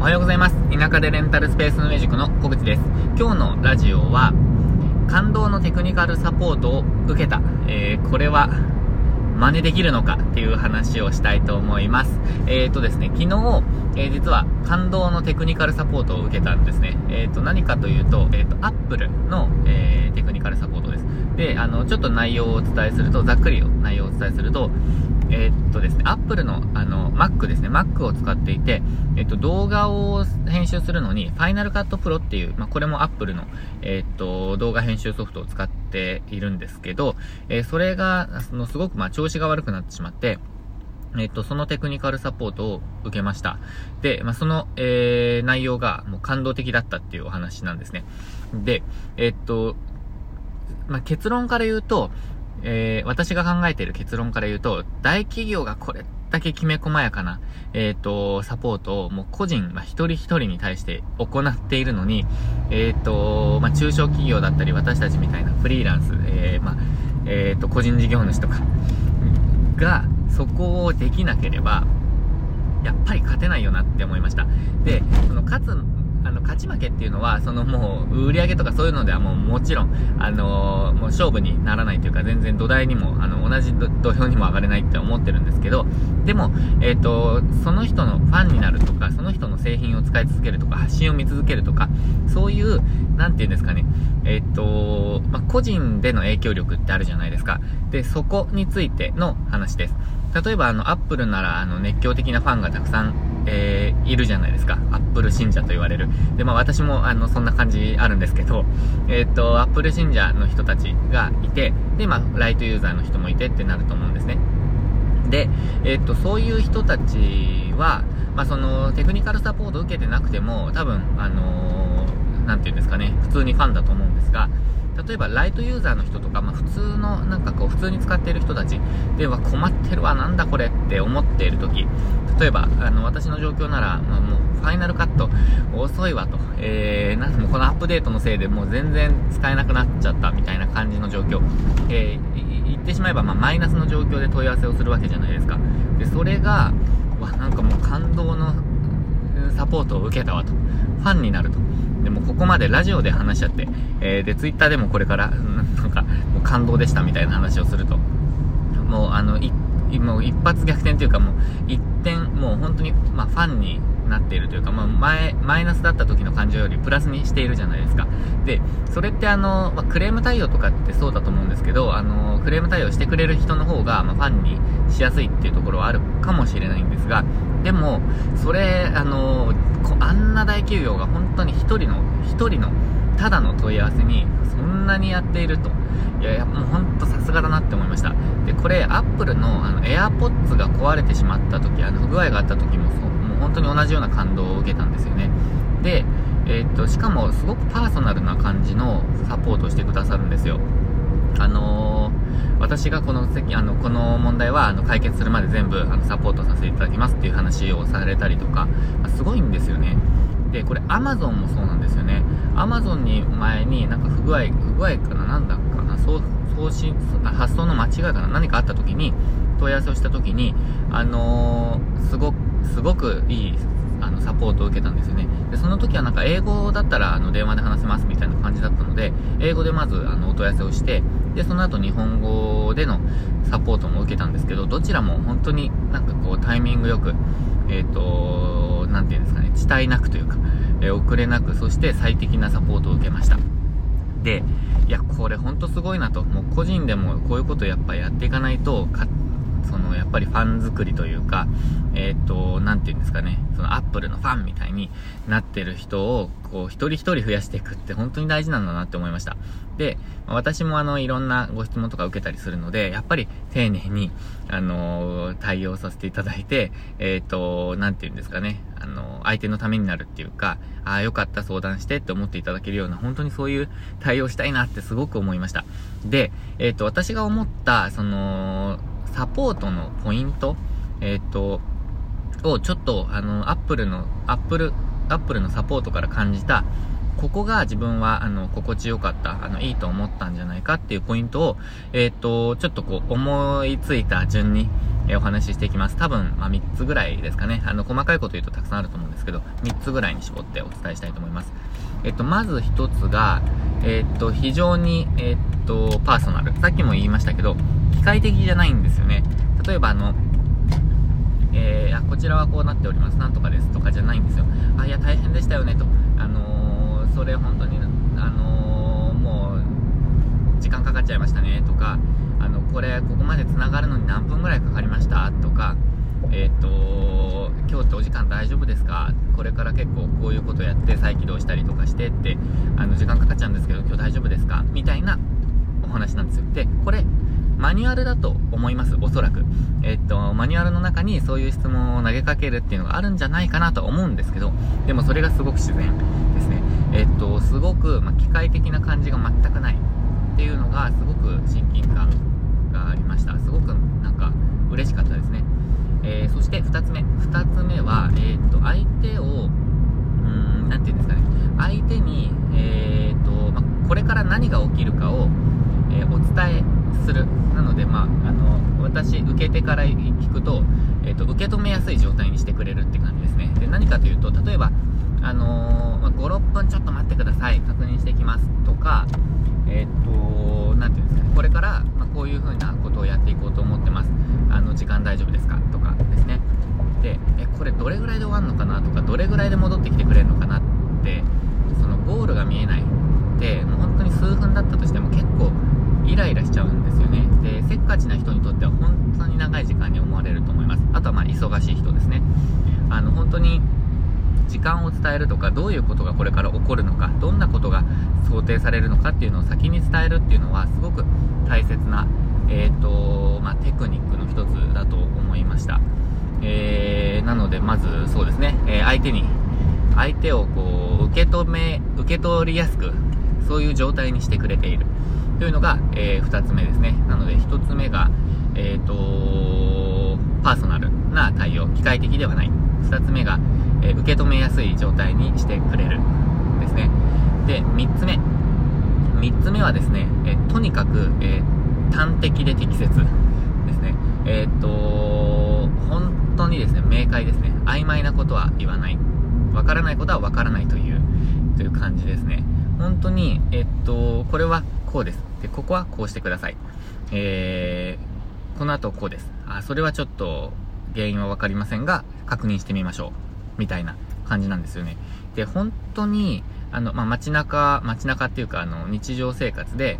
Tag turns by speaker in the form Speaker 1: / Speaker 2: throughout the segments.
Speaker 1: おはようございます。田舎でレンタルスペースのエジクの小口です。今日のラジオは、感動のテクニカルサポートを受けた。えー、これは、真似できるのか？っていう話をしたいと思います。えーとですね、昨日、えー、実は感動のテクニカルサポートを受けたんですね。えーと、何かというと、えーと、Apple の、え、テクニカルサポートです。で、あの、ちょっと内容をお伝えすると、ざっくり内容をお伝えすると、えー、っとですね、Apple の、あの、Mac ですね、Mac を使っていて、えっと、動画を編集するのに、Final Cut Pro っていう、まあ、これも Apple の、えっと、動画編集ソフトを使っているんですけど、えー、それが、その、すごく、まあ、調子が悪くなってしまって、えっと、そのテクニカルサポートを受けました。で、まあ、その、えー、内容がもう感動的だったっていうお話なんですね。で、えっと、まあ、結論から言うと、えー、私が考えている結論から言うと、大企業がこれだけきめ細やかな、えっ、ー、と、サポートをもう個人、まあ、一人一人に対して行っているのに、えっ、ー、と、まあ、中小企業だったり、私たちみたいなフリーランス、えー、まあ、えっ、と、個人事業主とかが、そこをできなければ、やっぱり勝てないよなって思いました。で、その勝つあの、勝ち負けっていうのは、そのもう、売り上げとかそういうのではもうもちろん、あのー、もう勝負にならないというか、全然土台にも、あの、同じ土俵にも上がれないって思ってるんですけど、でも、えっ、ー、と、その人のファンになるとか、その人の製品を使い続けるとか、発信を見続けるとか、そういう、なんていうんですかね、えっ、ー、と、まあ、個人での影響力ってあるじゃないですか。で、そこについての話です。例えば、あの、アップルなら、あの、熱狂的なファンがたくさんえー、いるじゃないですか。アップル信者と言われる。で、まあ私も、あの、そんな感じあるんですけど、えっ、ー、と、アップル信者の人たちがいて、で、まあ、ライトユーザーの人もいてってなると思うんですね。で、えっ、と、そういう人たちは、まあその、テクニカルサポート受けてなくても、多分、あのー、なんていうんですかね、普通にファンだと思うんですが、例えばライトユーザーの人とか、まあ、普通のなんかこう普通に使っている人たちでは困ってるわなんだこれって思っている時例えばあの私の状況なら、まあ、もうファイナルカット遅いわと、えー、なんもこのアップデートのせいでもう全然使えなくなっちゃったみたいな感じの状況、えー、言ってしまえばまあマイナスの状況で問い合わせをするわけじゃないですか。でそれがわなんかもう感動のサポートを受けたわと。ファンになると。でもここまでラジオで話しちゃって、えー、で、ツイッターでもこれから、なんか、もう感動でしたみたいな話をすると、もうあの、い、もう一発逆転というかもう、一点、もう本当に、まあ、ファンになっているというか、まあ、前、マイナスだった時の感情よりプラスにしているじゃないですか。で、それってあの、まあ、クレーム対応とかってそうだと思うんですけど、あの、クレーム対応してくれる人の方が、まあ、ファンにしやすいっていうところはあるかもしれないんですが、でも、それ、あの、あんな大企業が本当に一人の、一人の、ただの問い合わせに、そんなにやっていると。いやいや、もうほんとさすがだなって思いました。で、これ、アップルの、あの、AirPods が壊れてしまった時、あの、不具合があった時もそう、もう本当に同じような感動を受けたんですよね。で、えー、っと、しかも、すごくパーソナルな感じのサポートをしてくださるんですよ。あのー、私がこの席、あの、この問題は、あの、解決するまで全部、あの、サポートさせていただきますっていう話をされたりとか、まあ、すごいんですよね。で、これ Amazon もそうなんですよね。Amazon に前になんか不具合、不具合かな？なんだかな？送、信、発送の間違いかな？何かあった時に、問い合わせをした時に、あのー、すごく、すごくいい、あの、サポートを受けたんですよね。で、その時はなんか英語だったら、あの、電話で話せますみたいな感じだったので、英語でまず、あの、お問い合わせをして、で、その後日本語でのサポートも受けたんですけど、どちらも本当になんかこう、タイミングよく、えっ、ー、と、なんていうんですかね、遅滞なくというか、えー、遅れなく、そして最適なサポートを受けました。で、いや、これほんとすごいなと。もう個人でもこういうことやっぱやっていかないと、その、やっぱりファン作りというか、えっ、と、なんて言うんですかね、そのアップルのファンみたいになってる人を、こう、一人一人増やしていくって本当に大事なんだなって思いました。で、私もあの、いろんなご質問とか受けたりするので、やっぱり丁寧に、あのー、対応させていただいて、えっ、と、なんて言うんですかね、あの、相手のためになるっていうか、ああ、よかった相談してって思っていただけるような、本当にそういう対応したいなってすごく思いました。で、えっ、と、私が思った、その、サポートのポイント、えっ、と、をちょっと、あの、アップルの、アップル、アップルのサポートから感じた、ここが自分は、あの、心地よかった、あの、いいと思ったんじゃないかっていうポイントを、えっ、と、ちょっとこう、思いついた順に、え、お話ししていきます。多分、まあ、3つぐらいですかね。あの、細かいこと言うとたくさんあると思うんですけど、3つぐらいに絞ってお伝えしたいと思います。えっ、と、まず1つが、えっ、と、非常に、えっ、と、パーソナル。さっきも言いましたけど、機械的じゃないんですよね。例えば、あの、えー、こちらはこうなっております。なんとかですとかじゃないんですよ。あ、いや、大変でしたよね、と。あのー、それ本当に、あのー、もう、時間かかっちゃいましたね、とか、あの、これ、ここまで繋がるのに何分ぐらいかかりました、とか、えっ、と、今日ってお時間大丈夫ですか？これから結構こういうことやって再起動したりとかしてって、あの、時間かかっちゃうんですけど、今日大丈夫ですか？みたいなお話なんですよ。で、これ、マニュアルだと思います、おそらく。えっと、マニュアルの中にそういう質問を投げかけるっていうのがあるんじゃないかなと思うんですけど、でもそれがすごく自然ですね。えっと、すごく、ま機械的な感じが全くないっていうのが、すごく親近感がありました。すごくなんか嬉しかったですね。えー、そして2つ目。2つ目は、え、っと、相手を、うん、なて言うんですかね。相手に、えー、っと、まこれから何が起きるかを、えお伝えする。なので、まあ、あの、私、受け手から聞くと、え、ー、と、受け止めやすい状態にしてくれるって感じですね。で、何かというと、例えば、あのー、ま、5、6分ちょっと待ってください。確認してきます。とか、えっ、ー、と、なんていうんですかね。これから、まあ、こういう風なことをやっていこうと思ってます。あの、時間大丈夫ですかとかですね。で、え、これどれぐらいで終わるのかなとか、どれぐらいで戻ってきてくれるのかなって、そのゴールが見えない。で、もう本当に数分だったとしても結構、イライラしちゃうんですよね。で、せっかちな人にとっては本当に長い時間に思われると思います。あとはまあ忙しい人ですね。あの、本当に時間を伝えるとか、どういうことがこれから起こるのか、どんなことが想定されるのかっていうのを先に伝えるっていうのはすごく大切な、えっ、ー、と、まあ、テクニックの一つだと思いました。えー、なので、まずそうですね、えー、相手に、相手をこう、受け止め、受け取りやすく、そういう状態にしてくれている。というのが、えー、2つ目ですね。なので、1つ目が、えっ、ー、とパーソナルな対応、機械的ではない。2つ目が、えー、受け止めやすい状態にしてくれる。ですね。で、3つ目。3つ目はですね、えー、とにかく、え端的で適切ですね。えっ、と本当にですね、明快ですね。曖昧なことは言わない。わからないことはわからないという、という感じですね。本当に、えっと、これはこうです。で、ここはこうしてください。えー、この後こうです。あ、それはちょっと原因はわかりませんが、確認してみましょう。みたいな感じなんですよね。で、本当に、あの、まあ、街中、街中っていうか、あの、日常生活で、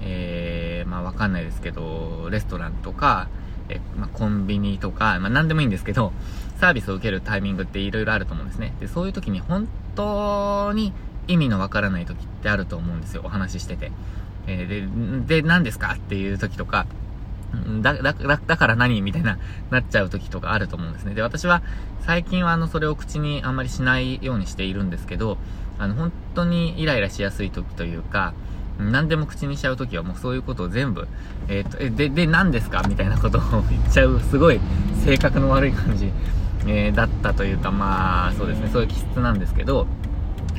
Speaker 1: えー、まあ、わかんないですけど、レストランとか、え、まあ、コンビニとか、まあ、なんでもいいんですけど、サービスを受けるタイミングって色々あると思うんですね。で、そういう時に本当に意味のわからない時ってあると思うんですよ。お話ししてて。えー、で、で、何ですか？っていう時とか、だ、だ、だ、から何？みたいな、なっちゃう時とかあると思うんですね。で、私は、最近はあの、それを口にあんまりしないようにしているんですけど、あの、本当にイライラしやすい時というか、何でも口にしちゃう時はもうそういうことを全部、えっ、と、え、で、で、何ですか？みたいなことを言っちゃう、すごい性格の悪い感じ、えー、だったというか、まあ、そうですね、そういう気質なんですけど、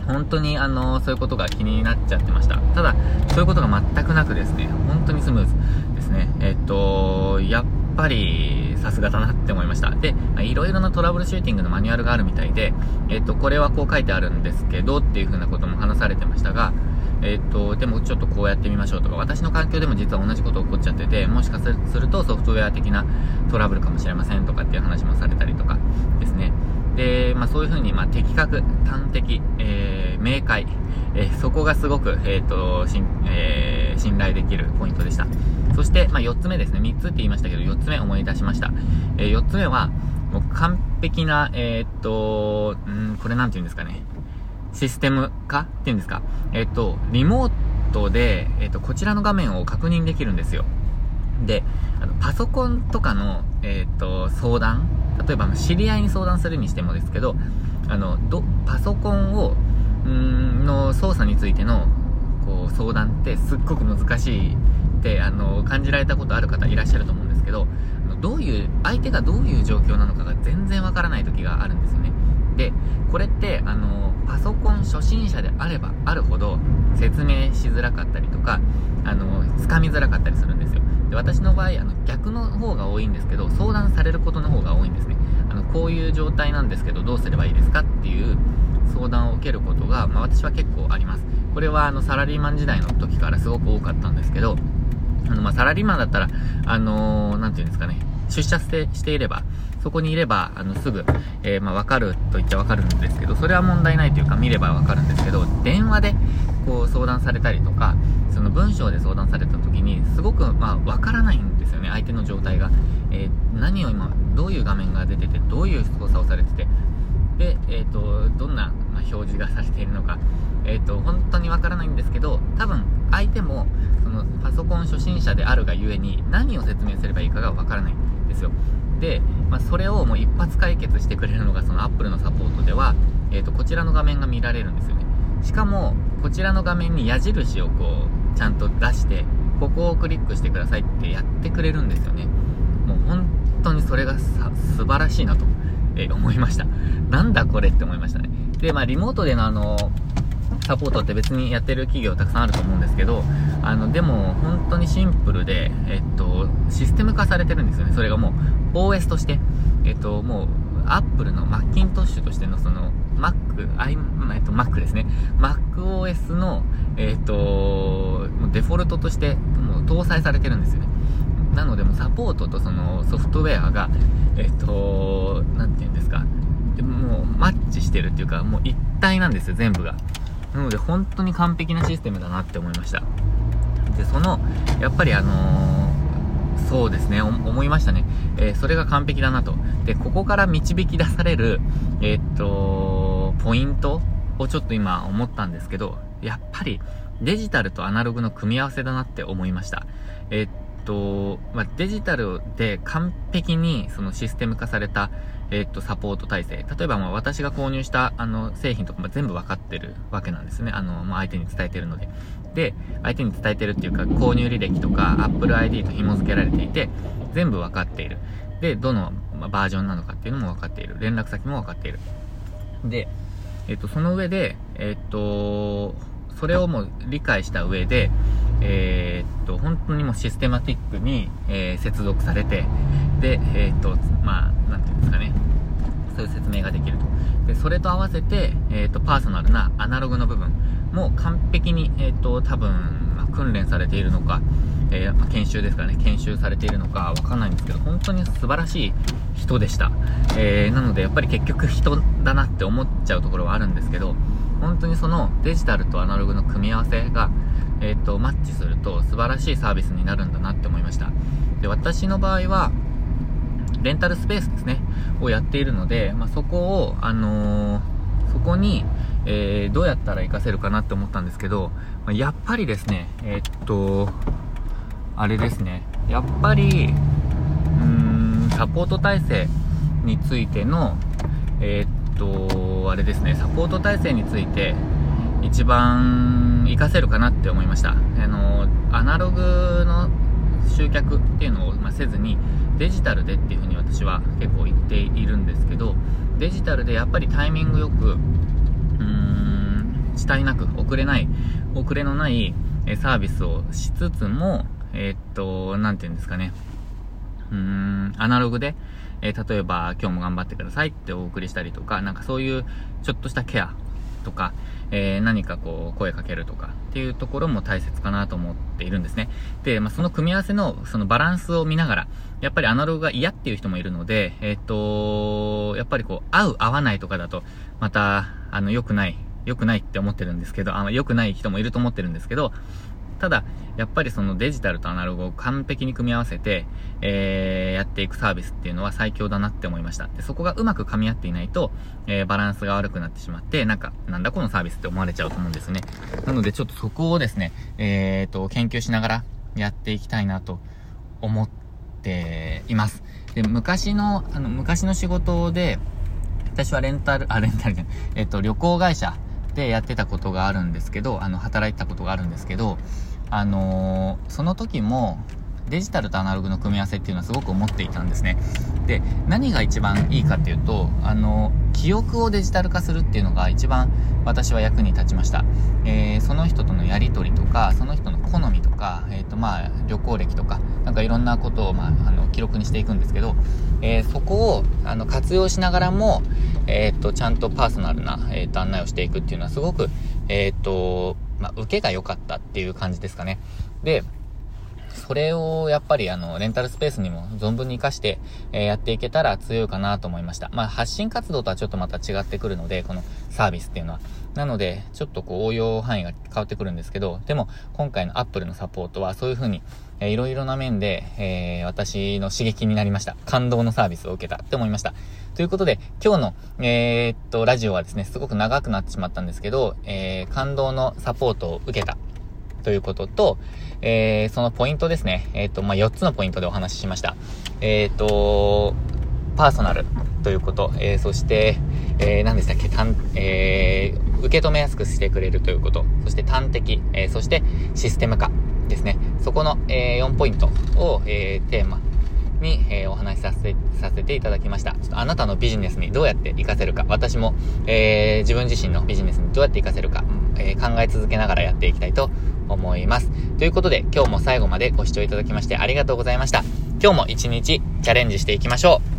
Speaker 1: 本当にあの、そういうことが気になっちゃってました。ただ、そういうことが全くなくですね、本当にスムーズですね。えっと、やっぱり、さすがだなって思いました。で、いろいろなトラブルシューティングのマニュアルがあるみたいで、えっと、これはこう書いてあるんですけど、っていう風なことも話されてましたが、えっと、でもちょっとこうやってみましょうとか、私の環境でも実は同じこと起こっちゃってて、もしかするとソフトウェア的なトラブルかもしれませんとかっていう話もされたりとかですね。で、まあそういう風に、まあ的確、端的、えー、明快、え、そこがすごく、えっ、ー、と、しん、えー、信頼できるポイントでした。そして、まあ4つ目ですね。3つって言いましたけど、4つ目思い出しました。えー、4つ目は、もう完璧な、えっと、んこれなんて言うんですかね。システム化っていうんですか。えっと、リモートで、えっと、こちらの画面を確認できるんですよ。で、あのパソコンとかの、えっと、相談例えば、知り合いに相談するにしてもですけど、あの、ど、パソコンを、んの操作についての、こう、相談ってすっごく難しいって、あの、感じられたことある方いらっしゃると思うんですけど、どういう、相手がどういう状況なのかが全然わからない時があるんですよね。で、これって、あの、パソコン初心者であればあるほど説明しづらかったりとか、あの、掴みづらかったりするんですよ。で、私の場合、あの、逆の方が多いんですけど、相談されることの方が多いんですね。あの、こういう状態なんですけど、どうすればいいですかっていう相談を受けることが、まあ、私は結構あります。これは、あの、サラリーマン時代の時からすごく多かったんですけど、あの、まあ、サラリーマンだったら、あのー、ていうんですかね、出社してしていれば、そこにいれば、あの、すぐ、えー、まあ、わかると言っちゃわかるんですけど、それは問題ないというか、見ればわかるんですけど、電話で、こう、相談されたりとか、その文章で相談された時に、すごく、まあ、わからないんですよね、相手の状態が。えー、何を今、どういう画面が出てて、どういう操作をされてて、で、え、ー、と、どんな、ま表示がされているのか、えっ、と、本当にわからないんですけど、多分、相手も、その、パソコン初心者であるがゆえに、何を説明すればいいかがわからないんですよ。で、まあ、それをもう一発解決してくれるのがその Apple のサポートでは、え、ー、と、こちらの画面が見られるんですよね。しかも、こちらの画面に矢印をこう、ちゃんと出して、ここをクリックしてくださいってやってくれるんですよね。もう本当にそれが、素晴らしいなと、えー、思いました。なんだこれって思いましたね。で、まあ、リモートでのあの、サポートって別にやってる企業たくさんあると思うんですけど、あの、でも、本当にシンプルで、えっと、システム化されてるんですよね。それがもう、OS として、えっと、もう、Apple のマッキントッシュとしてのその、Mac、I、えっと、Mac ですね。MacOS の、えっと、デフォルトとして、もう搭載されてるんですよね。なので、もサポートとそのソフトウェアが、えっと、なんて言うんですか、もうマッチしてるっていうか、もう一体なんですよ、全部が。なので本当に完璧なシステムだなって思いました。で、その、やっぱりあのー、そうですね、思いましたね。えー、それが完璧だなと。で、ここから導き出される、えー、っと、ポイントをちょっと今思ったんですけど、やっぱりデジタルとアナログの組み合わせだなって思いました。えっと、まあ、デジタルで完璧にそのシステム化された、えっと、サポート体制。例えば、ま、私が購入した、あの、製品とかも全部分かってるわけなんですね。あの、まあ、相手に伝えてるので。で、相手に伝えてるっていうか、購入履歴とか、Apple ID と紐付けられていて、全部分かっている。で、どの、まバージョンなのかっていうのも分かっている。連絡先も分かっている。で、えっと、その上で、えっと、それをもう理解した上で、えー、っと、本当にもうシステマティックに、えー、接続されて、で、えー、っと、まあ、なんていうんですかね、そういう説明ができると。で、それと合わせて、えっと、パーソナルなアナログの部分も完璧に、えっと、多分、まあ、訓練されているのか、えまあ、研修ですかね、研修されているのかわかんないんですけど、本当に素晴らしい人でした。えなので、やっぱり結局人だなって思っちゃうところはあるんですけど、本当にそのデジタルとアナログの組み合わせが、えっ、ー、と、マッチすると素晴らしいサービスになるんだなって思いました。で、私の場合は、レンタルスペースですね、をやっているので、まあ、そこを、あのー、そこに、えー、どうやったら活かせるかなって思ったんですけど、まあ、やっぱりですね、えー、っと、あれですね、やっぱり、うーん、サポート体制についての、えっと、あれですね、サポート体制について、一番活かせるかなって思いました。あの、アナログの集客っていうのを、ませずに、デジタルでっていうふうに私は結構言っているんですけど、デジタルでやっぱりタイミングよく、うーん、遅滞なく、遅れない、遅れのないサービスをしつつも、え、っと、なんて言うんですかね、うーん、アナログで、えー、例えば今日も頑張ってくださいってお送りしたりとか、なんかそういうちょっとしたケアとか、えー、何かこう声かけるとかっていうところも大切かなと思っているんですね。で、まあ、その組み合わせのそのバランスを見ながら、やっぱりアナログが嫌っていう人もいるので、えっ、と、やっぱりこう合う合わないとかだと、また、あの、良くない、良くないって思ってるんですけど、あの、良くない人もいると思ってるんですけど、ただ、やっぱりそのデジタルとアナログを完璧に組み合わせて、えー、やっていくサービスっていうのは最強だなって思いました。で、そこがうまく噛み合っていないと、えー、バランスが悪くなってしまって、なんか、なんだこのサービスって思われちゃうと思うんですね。なのでちょっとそこをですね、えーと、研究しながらやっていきたいなと思っています。で、昔の、あの、昔の仕事で、私はレンタル、あ、レンタルじゃない、えっ、と、旅行会社でやってたことがあるんですけど、あの、働いてたことがあるんですけど、あのー、その時も、デジタルとアナログの組み合わせっていうのはすごく思っていたんですね。で、何が一番いいかっていうと、あの、記憶をデジタル化するっていうのが一番私は役に立ちました。えー、その人とのやりとりとか、その人の好みとか、えっ、ー、とまあ、旅行歴とか、なんかいろんなことをまあ、あの、記録にしていくんですけど、えー、そこを、あの、活用しながらも、えっ、と、ちゃんとパーソナルな、えっ、と、案内をしていくっていうのはすごく、えっ、と、まあ、受けが良かったっていう感じですかね。で、それをやっぱりあの、レンタルスペースにも存分に活かして、えー、やっていけたら強いかなと思いました。まあ、発信活動とはちょっとまた違ってくるので、このサービスっていうのは。なので、ちょっとこう応用範囲が変わってくるんですけど、でも、今回の Apple のサポートはそういう風に、えー、いろいろな面で、えー、私の刺激になりました。感動のサービスを受けたって思いました。ということで、今日の、えー、っと、ラジオはですね、すごく長くなってしまったんですけど、えー、感動のサポートを受けたということと、えー、そのポイントですね。えっ、と、まあ、4つのポイントでお話ししました。えっ、と、パーソナルということ、えー、そして、えー、何でしたっけ、単、えー、受け止めやすくしてくれるということ、そして端的、えー、そしてシステム化ですね。そこの、えー、4ポイントを、えー、テーマに、えー、お話しさせて、させていただきました。ちょっとあなたのビジネスにどうやって活かせるか、私も、えー、自分自身のビジネスにどうやって活かせるか、えー、考え続けながらやっていきたいと思います。ということで、今日も最後までご視聴いただきましてありがとうございました。今日も一日チャレンジしていきましょう。